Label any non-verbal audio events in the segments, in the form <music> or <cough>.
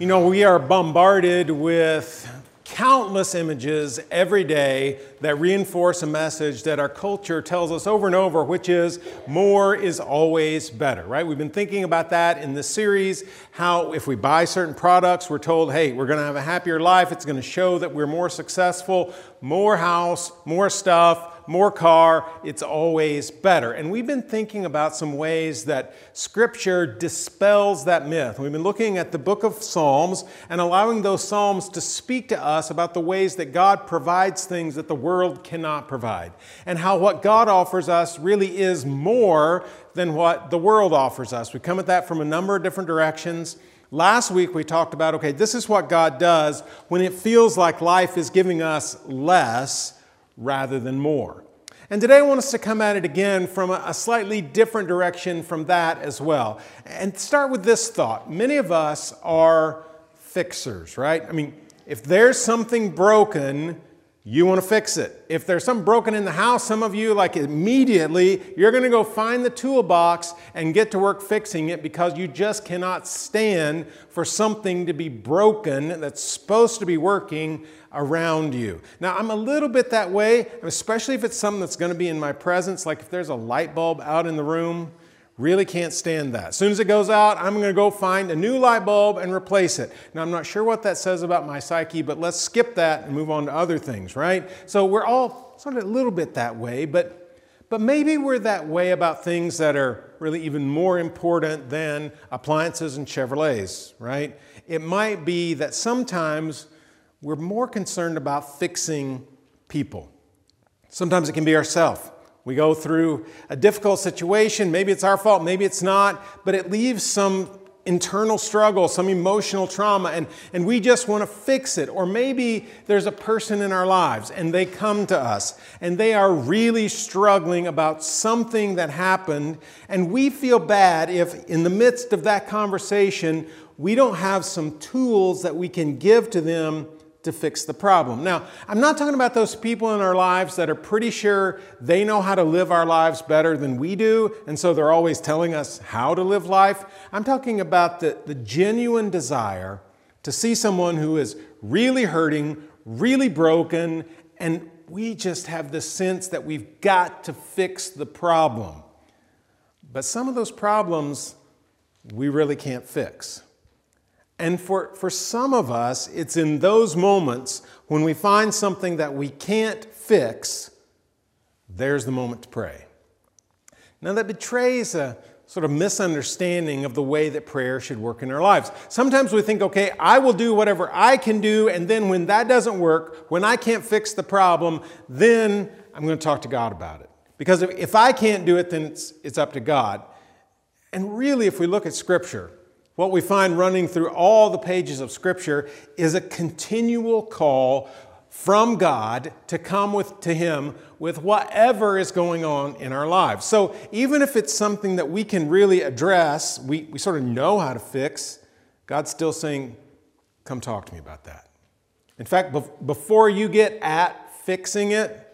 You know, we are bombarded with countless images every day that reinforce a message that our culture tells us over and over, which is more is always better, right? We've been thinking about that in this series, how if we buy certain products, we're told, hey, we're going to have a happier life. It's going to show that we're more successful, more house, more stuff more car, it's always better. And we've been thinking about some ways that Scripture dispels that myth. We've been looking at the book of Psalms and allowing those Psalms to speak to us about the ways that God provides things that the world cannot provide, and how what God offers us really is more than what the world offers us. We come at that from a number of different directions. Last week we talked about okay, this is what God does when it feels like life is giving us less rather than more. And today I want us to come at it again from a, slightly different direction from that as well. And start with this thought. Many of us are fixers, right? I mean, if there's something broken, you want to fix it. If there's something broken in the house, some of you, like immediately, you're going to go find the toolbox and get to work fixing it because you just cannot stand for something to be broken that's supposed to be working around you. Now, I'm a little bit that way, especially if it's something that's going to be in my presence, like if there's a light bulb out in the room. Really can't stand that. As soon as it goes out, I'm going to go find a new light bulb and replace it. Now, I'm not sure what that says about my psyche, but let's skip that and move on to other things, right? So we're all sort of a little bit that way, but, but maybe we're that way about things that are really even more important than appliances and Chevrolets, right? It might be that sometimes we're more concerned about fixing people. Sometimes it can be ourselves. We go through a difficult situation. Maybe it's our fault, maybe it's not, but it leaves some internal struggle, some emotional trauma, and, and we just want to fix it. Or maybe there's a person in our lives and they come to us and they are really struggling about something that happened, and we feel bad if, in the midst of that conversation, we don't have some tools that we can give to them to fix the problem. Now, I'm not talking about those people in our lives that are pretty sure they know how to live our lives better than we do, and so they're always telling us how to live life. I'm talking about the, the genuine desire to see someone who is really hurting, really broken, and we just have the sense that we've got to fix the problem. But some of those problems we really can't fix. And for, for some of us, it's in those moments when we find something that we can't fix, there's the moment to pray. Now, that betrays a sort of misunderstanding of the way that prayer should work in our lives. Sometimes we think, okay, I will do whatever I can do, and then when that doesn't work, when I can't fix the problem, then I'm going to talk to God about it. Because if I can't do it, then it's, it's up to God. And really, if we look at Scripture, what we find running through all the pages of Scripture is a continual call from God to come with, to Him with whatever is going on in our lives. So even if it's something that we can really address, we, we sort of know how to fix, God's still saying, Come talk to me about that. In fact, before you get at fixing it,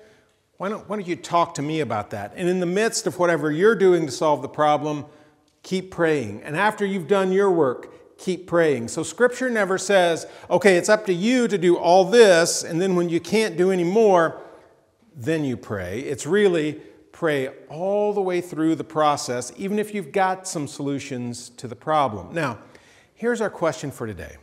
why don't, why don't you talk to me about that? And in the midst of whatever you're doing to solve the problem, keep praying. And after you've done your work, keep praying. So scripture never says, okay, it's up to you to do all this, and then when you can't do any more, then you pray. It's really pray all the way through the process, even if you've got some solutions to the problem. Now, here's our question for today.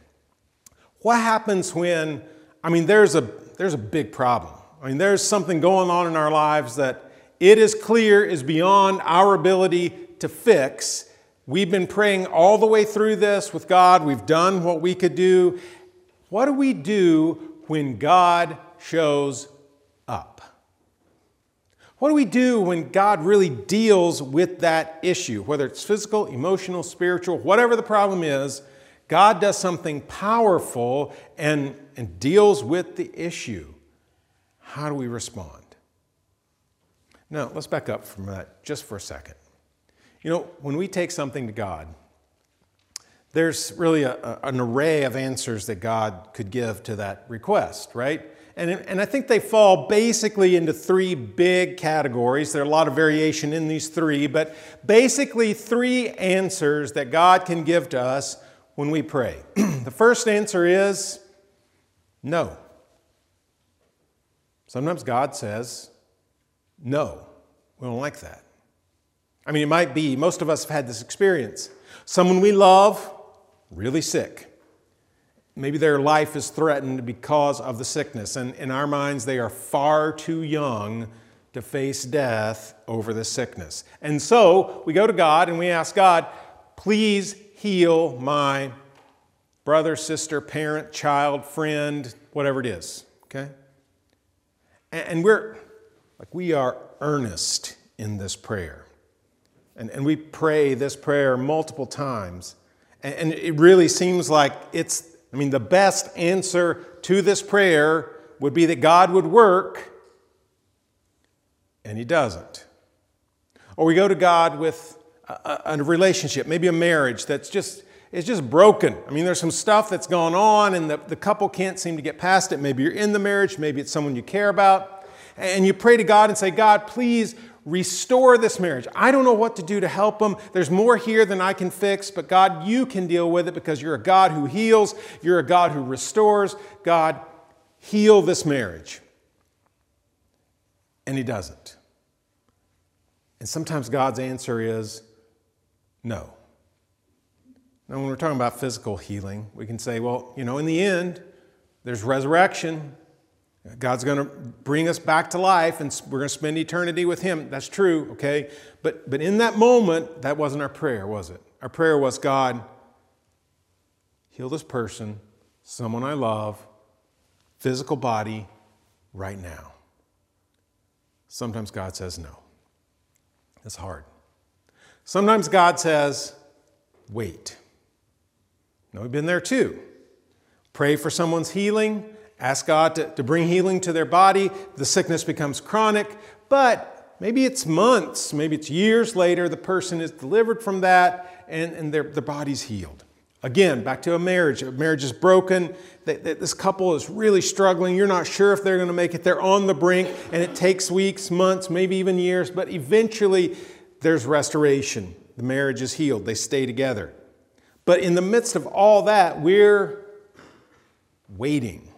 What happens when, I mean, there's a, there's a big problem. I mean, there's something going on in our lives that it is clear is beyond our ability to fix, We've been praying all the way through this with God. We've done what we could do. What do we do when God shows up? What do we do when God really deals with that issue? Whether it's physical, emotional, spiritual, whatever the problem is, God does something powerful and, and deals with the issue. How do we respond? Now, let's back up from that just for a second. You know, when we take something to God, there's really a, an array of answers that God could give to that request, right? And, and I think they fall basically into three big categories. There are a lot of variation in these three, but basically three answers that God can give to us when we pray? <clears throat> the first answer is no. Sometimes God says, no, we don't like that. I mean, it might be, most of us have had this experience. Someone we love, really sick. Maybe their life is threatened because of the sickness, and in our minds, they are far too young to face death over the sickness. And so we go to God and we ask God, please heal my brother, sister, parent, child, friend, whatever it is. Okay? And we're like we are earnest in this prayer. And, and we pray this prayer multiple times. And, and it really seems like it's, I mean, the best answer to this prayer would be that God would work and he doesn't. Or we go to God with a, a, relationship, maybe a marriage that's just it's just broken. I mean, there's some stuff that's gone on, and the, the couple can't seem to get past it. Maybe you're in the marriage, maybe it's someone you care about, and you pray to God and say, God, please restore this marriage. I don't know what to do to help them. There's more here than I can fix, but God, you can deal with it because you're a God who heals, you're a God who restores. God, heal this marriage and he doesn't. And sometimes God's answer is no. Now, when we're talking about physical healing, we can say, well, you know, in the end, there's resurrection. God's going to bring us back to life and we're going to spend eternity with Him. That's true, okay? But, but in that moment, that wasn't our prayer, was it? Our prayer was God, heal this person, someone I love, physical body, right now. Sometimes God says no. It's hard. Sometimes God says, wait. Now, we've been there too. Pray for someone's healing, ask God to, to bring healing to their body. The sickness becomes chronic, but maybe it's months, maybe it's years later, the person is delivered from that and, and their, their body's healed. Again, back to a marriage. A marriage is broken. This couple is really struggling. You're not sure if they're going to make it. They're on the brink, and it takes weeks, months, maybe even years, but eventually there's restoration. The marriage is healed. They stay together. But in the midst of all that, we're waiting.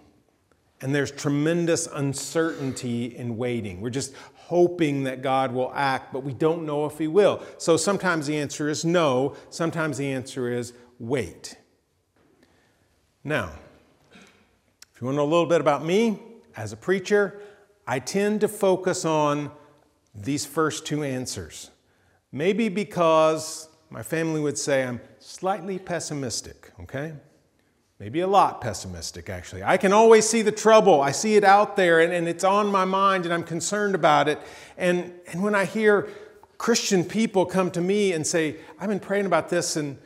And there's tremendous uncertainty in waiting. We're just hoping that God will act, but we don't know if He will. So sometimes the answer is no, sometimes the answer is wait. Now, if you want to know a little bit about me as a preacher, I tend to focus on these first two answers. Maybe because my family would say I'm slightly pessimistic, okay? Maybe a lot pessimistic, actually. I can always see the trouble. I see it out there and, and it's on my mind and I'm concerned about it. And, and when I hear Christian people come to me and say, I've been praying about this and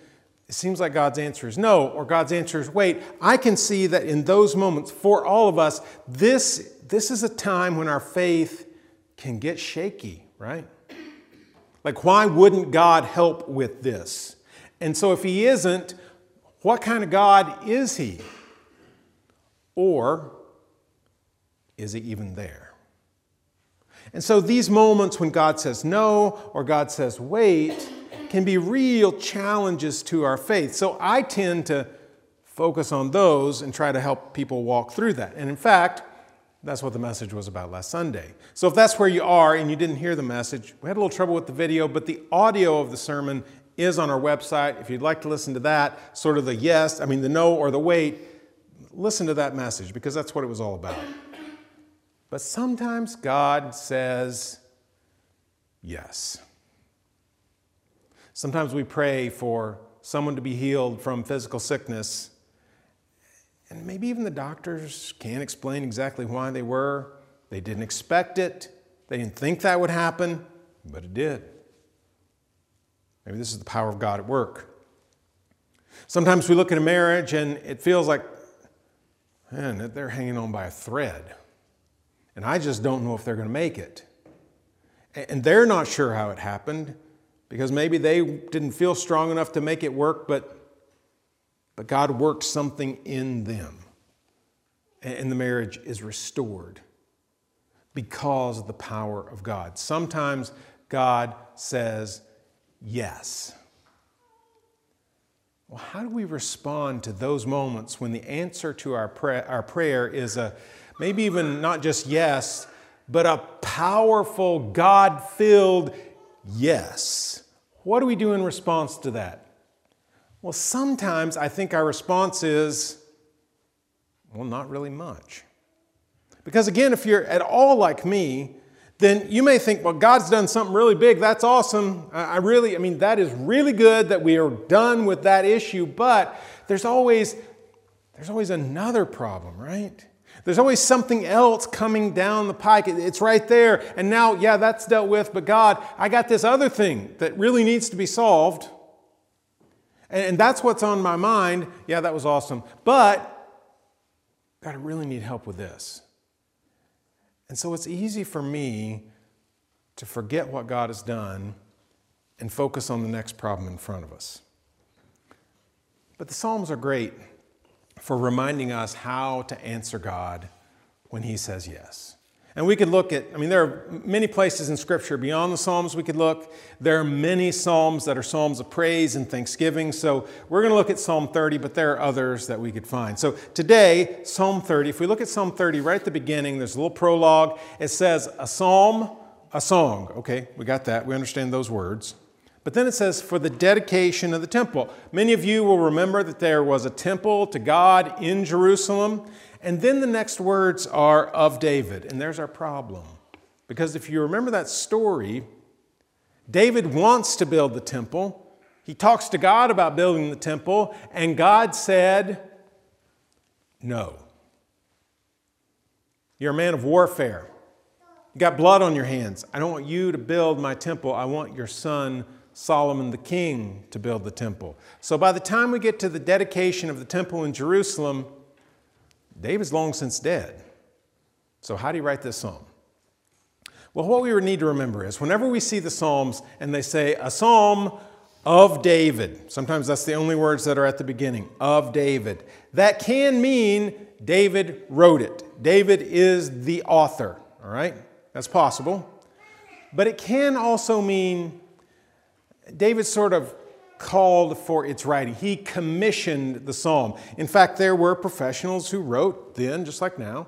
it seems like God's answer is no, or God's answer is wait. I can see that in those moments, for all of us, this, this is a time when our faith can get shaky, right? Like, why wouldn't God help with this? And so, if He isn't, what kind of God is He? Or is He even there? And so, these moments when God says no or God says wait, can be real challenges to our faith. So I tend to focus on those and try to help people walk through that. And in fact, that's what the message was about last Sunday. So if that's where you are and you didn't hear the message, we had a little trouble with the video, but the audio of the sermon is on our website. If you'd like to listen to that, sort of the yes, I mean the no or the wait, listen to that message because that's what it was all about. But sometimes God says yes. Sometimes we pray for someone to be healed from physical sickness, and maybe even the doctors can't explain exactly why they were. They didn't expect it, they didn't think that would happen, but it did. Maybe this is the power of God at work. Sometimes we look at a marriage and it feels like, man, they're hanging on by a thread. And I just don't know if they're going to make it. And they're not sure how it happened because maybe they didn't feel strong enough to make it work, but, but God worked something in them. And the marriage is restored because of the power of God. Sometimes God says yes. Well, how do we respond to those moments when the answer to our, our prayer is a maybe even not just yes, but a powerful, God filled yes? What do we do in response to that? Well, sometimes I think our response is, well, not really much. Because again, if you're at all like me, then you may think, well, God's done something really big. That's awesome. I really, I mean, that is really good that we are done with that issue. But there's always, there's always another problem, right? There's always something else coming down the pike. It's right there. And now, yeah, that's dealt with. But God, I got this other thing that really needs to be solved. And that's what's on my mind. Yeah, that was awesome. But, God, I really need help with this. And so it's easy for me to forget what God has done and focus on the next problem in front of us. But the Psalms are great for reminding us how to answer God when He says yes. And we could look at, I mean, there are many places in Scripture beyond the Psalms we could look. There are many Psalms that are Psalms of praise and thanksgiving. So we're going to look at Psalm 30, but there are others that we could find. So today, Psalm 30, if we look at Psalm 30 right at the beginning, there's a little prologue. It says, a psalm, a song. Okay, we got that. We understand those words. But then it says, for the dedication of the temple. Many of you will remember that there was a temple to God in Jerusalem. And then the next words are of David. And there's our problem. Because if you remember that story, David wants to build the temple. He talks to God about building the temple, and God said, No. You're a man of warfare. You got blood on your hands. I don't want you to build my temple. I want your son, Solomon the king, to build the temple. So by the time we get to the dedication of the temple in Jerusalem, David's long since dead. So, how do you write this psalm? Well, what we need to remember is whenever we see the Psalms and they say a psalm of David, sometimes that's the only words that are at the beginning, of David, that can mean David wrote it. David is the author, all right? That's possible. But it can also mean David sort of called for its writing. He commissioned the psalm. In fact, there were professionals who wrote then, just like now,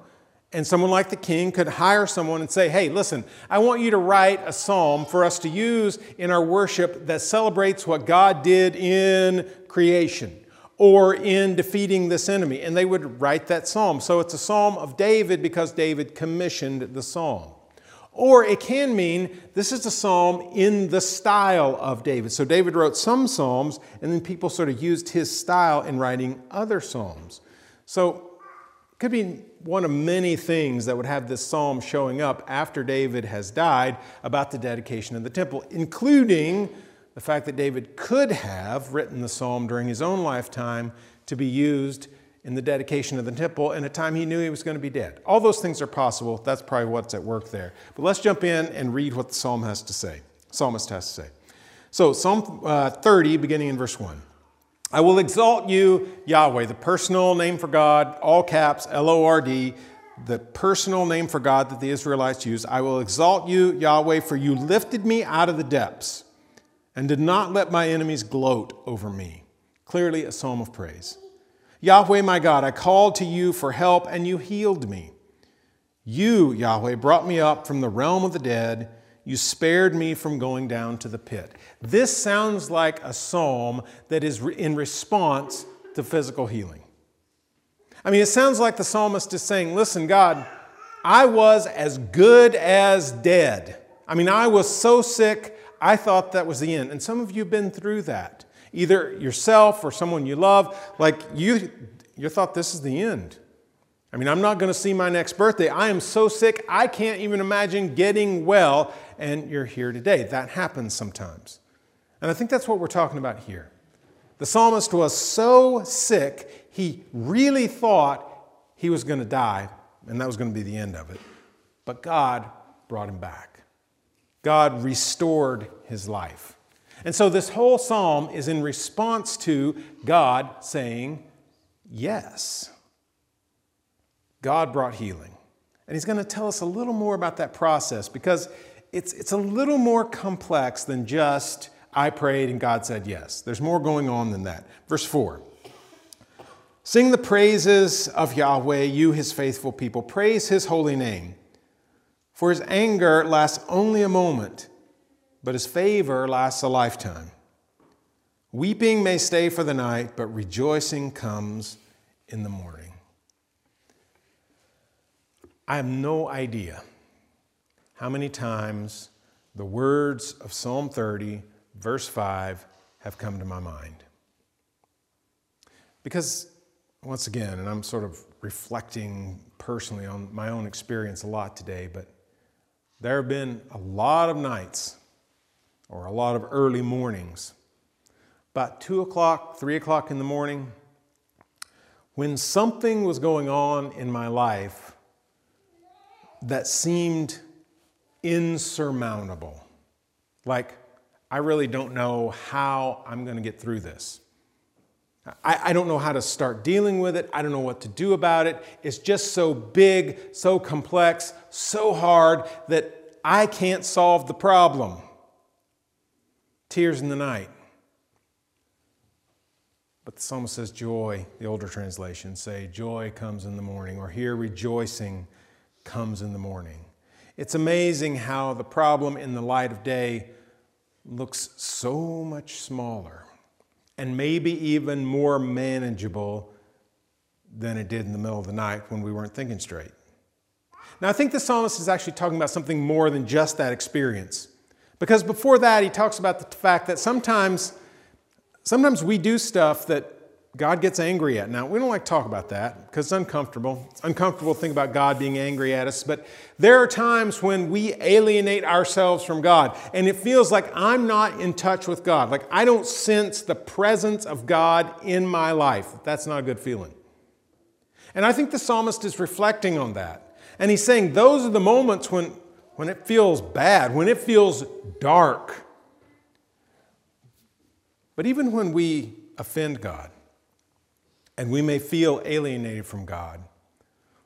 and someone like the king could hire someone and say, Hey, listen, I want you to write a psalm for us to use in our worship that celebrates what God did in creation or in defeating this enemy. And they would write that psalm. So it's a psalm of David because David commissioned the psalm. Or it can mean this is a psalm in the style of David. So David wrote some psalms, and then people sort of used his style in writing other psalms. So it could be one of many things that would have this psalm showing up after David has died about the dedication of the temple, including the fact that David could have written the psalm during his own lifetime to be used in the dedication of the temple in a time he knew he was going to be dead. All those things are possible. That's probably what's at work there. But let's jump in and read what the psalm has to say. Psalmist has to say. So, Psalm uh, 30, beginning in verse 1. I will exalt you, Yahweh, the personal name for God, all caps, L O R D, the personal name for God that the Israelites use. I will exalt you, Yahweh, for you lifted me out of the depths and did not let my enemies gloat over me. Clearly, a psalm of praise. Yahweh my God, I called to you for help and you healed me. You, Yahweh, brought me up from the realm of the dead. You spared me from going down to the pit. This sounds like a psalm that is in response to physical healing. I mean, it sounds like the psalmist is saying, Listen, God, I was as good as dead. I mean, I was so sick, I thought that was the end. And some of you have been through that either yourself or someone you love, like you, you thought this is the end. I mean, I'm not going to see my next birthday. I am so sick, I can't even imagine getting well, and you're here today. That happens sometimes. And I think that's what we're talking about here. The psalmist was so sick, he really thought he was going to die, and that was going to be the end of it. But God brought him back. God restored his life. And so this whole psalm is in response to God saying, Yes. God brought healing. And he's going to tell us a little more about that process because it's, it's a little more complex than just I prayed and God said yes. There's more going on than that. Verse 4 Sing the praises of Yahweh, you his faithful people. Praise his holy name. For his anger lasts only a moment, but his favor lasts a lifetime. Weeping may stay for the night, but rejoicing comes in the morning. I have no idea how many times the words of Psalm 30, verse 5, have come to my mind. Because, once again, and I'm sort of reflecting personally on my own experience a lot today, but there have been a lot of nights or a lot of early mornings, about 2 o'clock, 3 o'clock in the morning, when something was going on in my life that seemed insurmountable. Like, I really don't know how I'm going to get through this. I, I, don't know how to start dealing with it. I don't know what to do about it. It's just so big, so complex, so hard that I can't solve the problem. Tears in the night. But the psalmist says, Joy, the older translations say, Joy comes in the morning, or here, rejoicing comes in the morning. It's amazing how the problem in the light of day looks so much smaller and maybe even more manageable than it did in the middle of the night when we weren't thinking straight. Now, I think the psalmist is actually talking about something more than just that experience. Because before that, he talks about the fact that sometimes, sometimes we do stuff that God gets angry at. Now, we don't like to talk about that because it's uncomfortable. It's uncomfortable to think about God being angry at us, but there are times when we alienate ourselves from God and it feels like I'm not in touch with God. Like I don't sense the presence of God in my life. That's not a good feeling. And I think the psalmist is reflecting on that. And he's saying those are the moments when, when it feels bad, when it feels dark. But even when we offend God, and we may feel alienated from God.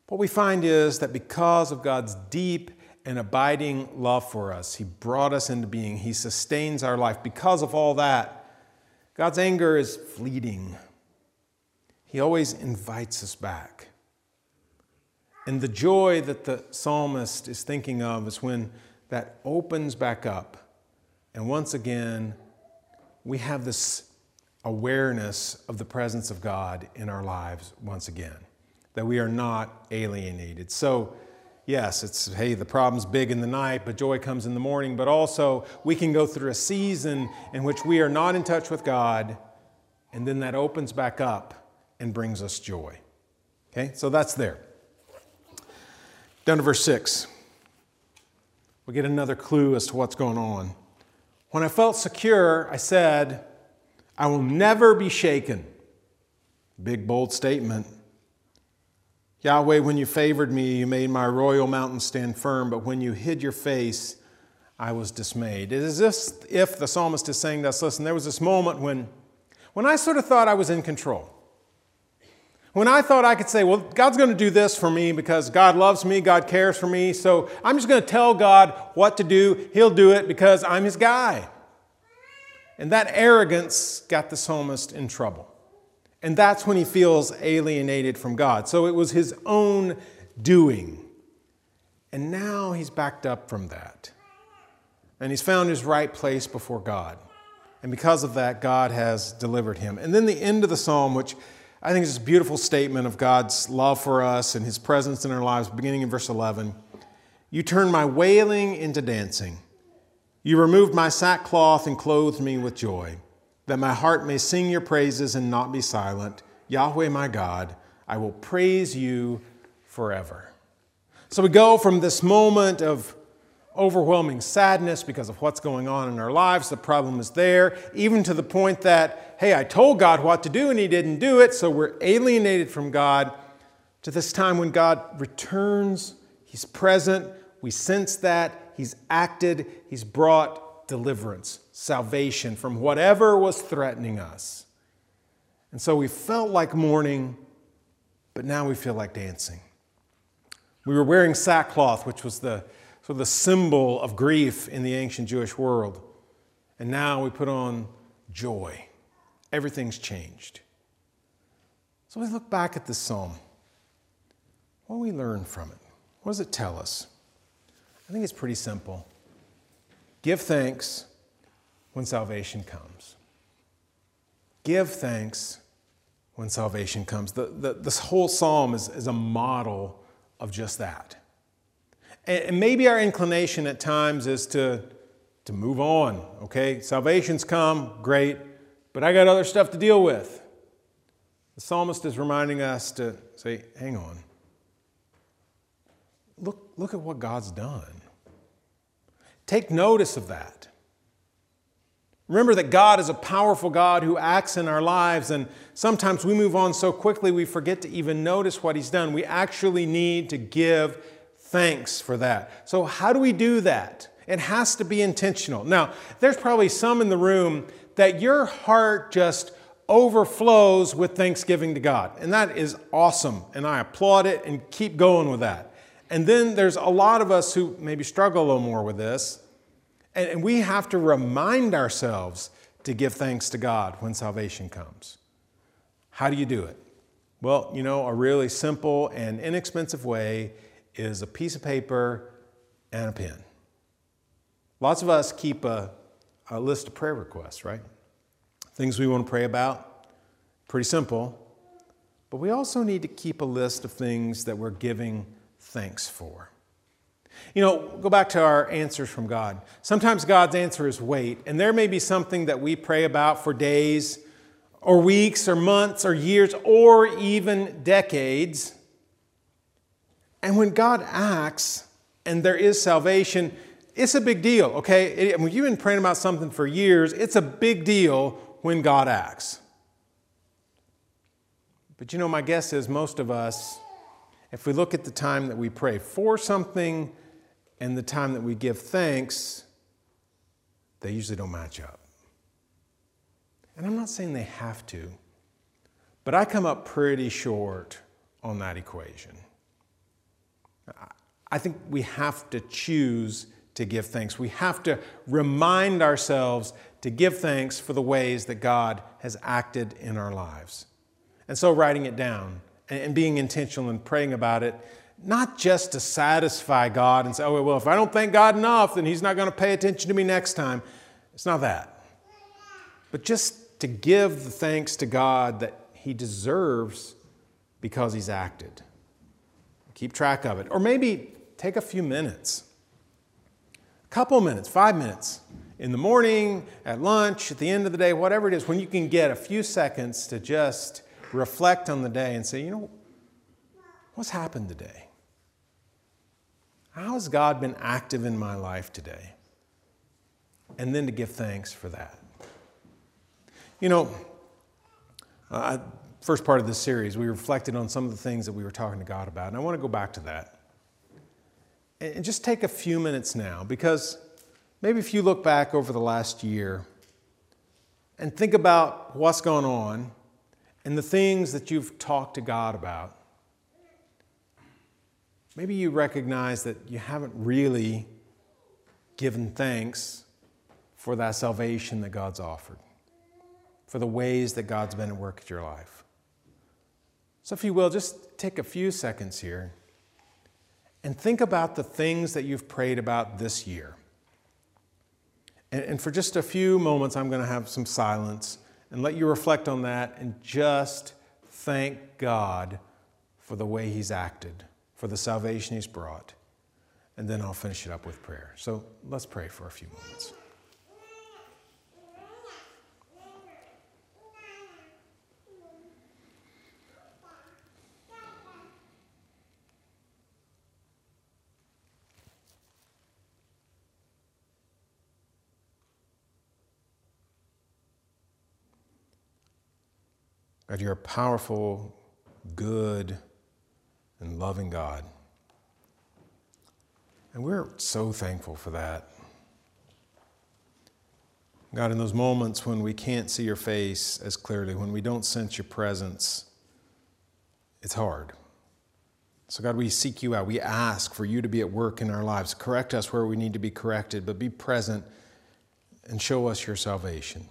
What we find is that because of God's deep and abiding love for us, He brought us into being, He sustains our life. Because of all that, God's anger is fleeting. He always invites us back. And the joy that the psalmist is thinking of is when that opens back up. And once again, we have this awareness of the presence of God in our lives once again, that we are not alienated. So, yes, it's, hey, the problem's big in the night, but joy comes in the morning. But also, we can go through a season in which we are not in touch with God, and then that opens back up and brings us joy. Okay, so that's there. Down to verse 6. We get another clue as to what's going on. When I felt secure, I said, I will never be shaken. Big, bold statement. Yahweh, when you favored me, you made my royal mountain stand firm, but when you hid your face, I was dismayed. It is as if the psalmist is saying to us listen, there was this moment when, when I sort of thought I was in control. When I thought I could say, well, God's going to do this for me because God loves me, God cares for me, so I'm just going to tell God what to do. He'll do it because I'm His guy. And that arrogance got the psalmist in trouble. And that's when he feels alienated from God. So it was his own doing. And now he's backed up from that. And he's found his right place before God. And because of that, God has delivered him. And then the end of the psalm, which I think it's a beautiful statement of God's love for us and his presence in our lives, beginning in verse 11. You turn my wailing into dancing. You removed my sackcloth and clothed me with joy, that my heart may sing your praises and not be silent. Yahweh, my God, I will praise you forever. So we go from this moment of overwhelming sadness because of what's going on in our lives, the problem is there, even to the point that, hey, I told God what to do and He didn't do it, so we're alienated from God, to this time when God returns, He's present, we sense that, He's acted, He's brought deliverance, salvation from whatever was threatening us. And so we felt like mourning, but now we feel like dancing. We were wearing sackcloth, which was the, sort of the symbol of grief in the ancient Jewish world. and now we put on joy. Everything's changed. So we look back at this psalm. What do we learn from it? What does it tell us? I think it's pretty simple. Give thanks when salvation comes. Give thanks when salvation comes. The, the, this whole psalm is, is a model of just that. And, and maybe our inclination at times is to, to move on, okay? Salvation's come, great, but I got other stuff to deal with. The psalmist is reminding us to say, hang on. Look, look at what God's done. Take notice of that. Remember that God is a powerful God who acts in our lives, and sometimes we move on so quickly we forget to even notice what He's done. We actually need to give thanks for that. So, how do we do that? It has to be intentional. Now, there's probably some in the room that your heart just overflows with thanksgiving to God, and that is awesome, and I applaud it and keep going with that. And then there's a lot of us who maybe struggle a little more with this, and we have to remind ourselves to give thanks to God when salvation comes. How do you do it? Well, you know, a really simple and inexpensive way is a piece of paper and a pen. Lots of us keep a, a list of prayer requests, right? Things we want to pray about. Pretty simple. But we also need to keep a list of things that we're giving thanks for. You know, go back to our answers from God. Sometimes God's answer is wait, and there may be something that we pray about for days or weeks or months or years or even decades. And when God acts and there is salvation, it's a big deal, okay? When you've been praying about something for years, it's a big deal when God acts. But you know, my guess is most of us, if we look at the time that we pray for something and the time that we give thanks, they usually don't match up. And I'm not saying they have to, but I come up pretty short on that equation. I think we have to choose to give thanks. We have to remind ourselves to give thanks for the ways that God has acted in our lives. And so, writing it down and being intentional and praying about it not just to satisfy God and say, oh, well, if I don't thank God enough, then He's not going to pay attention to me next time. It's not that. But just to give the thanks to God that He deserves because He's acted. Keep track of it. Or maybe take a few minutes, couple minutes, five minutes in the morning, at lunch, at the end of the day, whatever it is, when you can get a few seconds to just reflect on the day and say, you know, what's happened today? How has God been active in my life today? And then to give thanks for that. You know, uh, first part of this series, we reflected on some of the things that we were talking to God about, and I want to go back to that. And just take a few minutes now, because maybe if you look back over the last year and think about what's going on and the things that you've talked to God about, Maybe you recognize that you haven't really given thanks for that salvation that God's offered, for the ways that God's been at work in your life. So, if you will, just take a few seconds here and think about the things that you've prayed about this year. And, and for just a few moments, I'm going to have some silence and let you reflect on that and just thank God for the way He's acted for the salvation He's brought. And then I'll finish it up with prayer. So let's pray for a few moments. God, you're a powerful, good, and loving God. And we're so thankful for that. God, in those moments when we can't see your face as clearly, when we don't sense your presence, it's hard. So, God, we seek you out. We ask for you to be at work in our lives. Correct us where we need to be corrected, but be present and show us your salvation.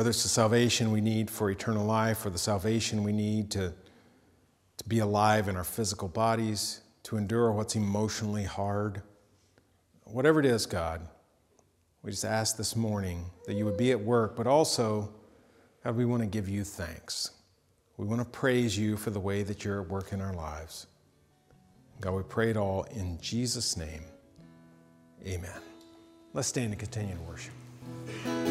Whether it's the salvation we need for eternal life or the salvation we need to, to be alive in our physical bodies, to endure what's emotionally hard. Whatever it is, God, we just ask this morning that you would be at work, but also, God, we want to give you thanks. We want to praise you for the way that you're at work in our lives. God, we pray it all in Jesus' name. Amen. Let's stand and continue to worship.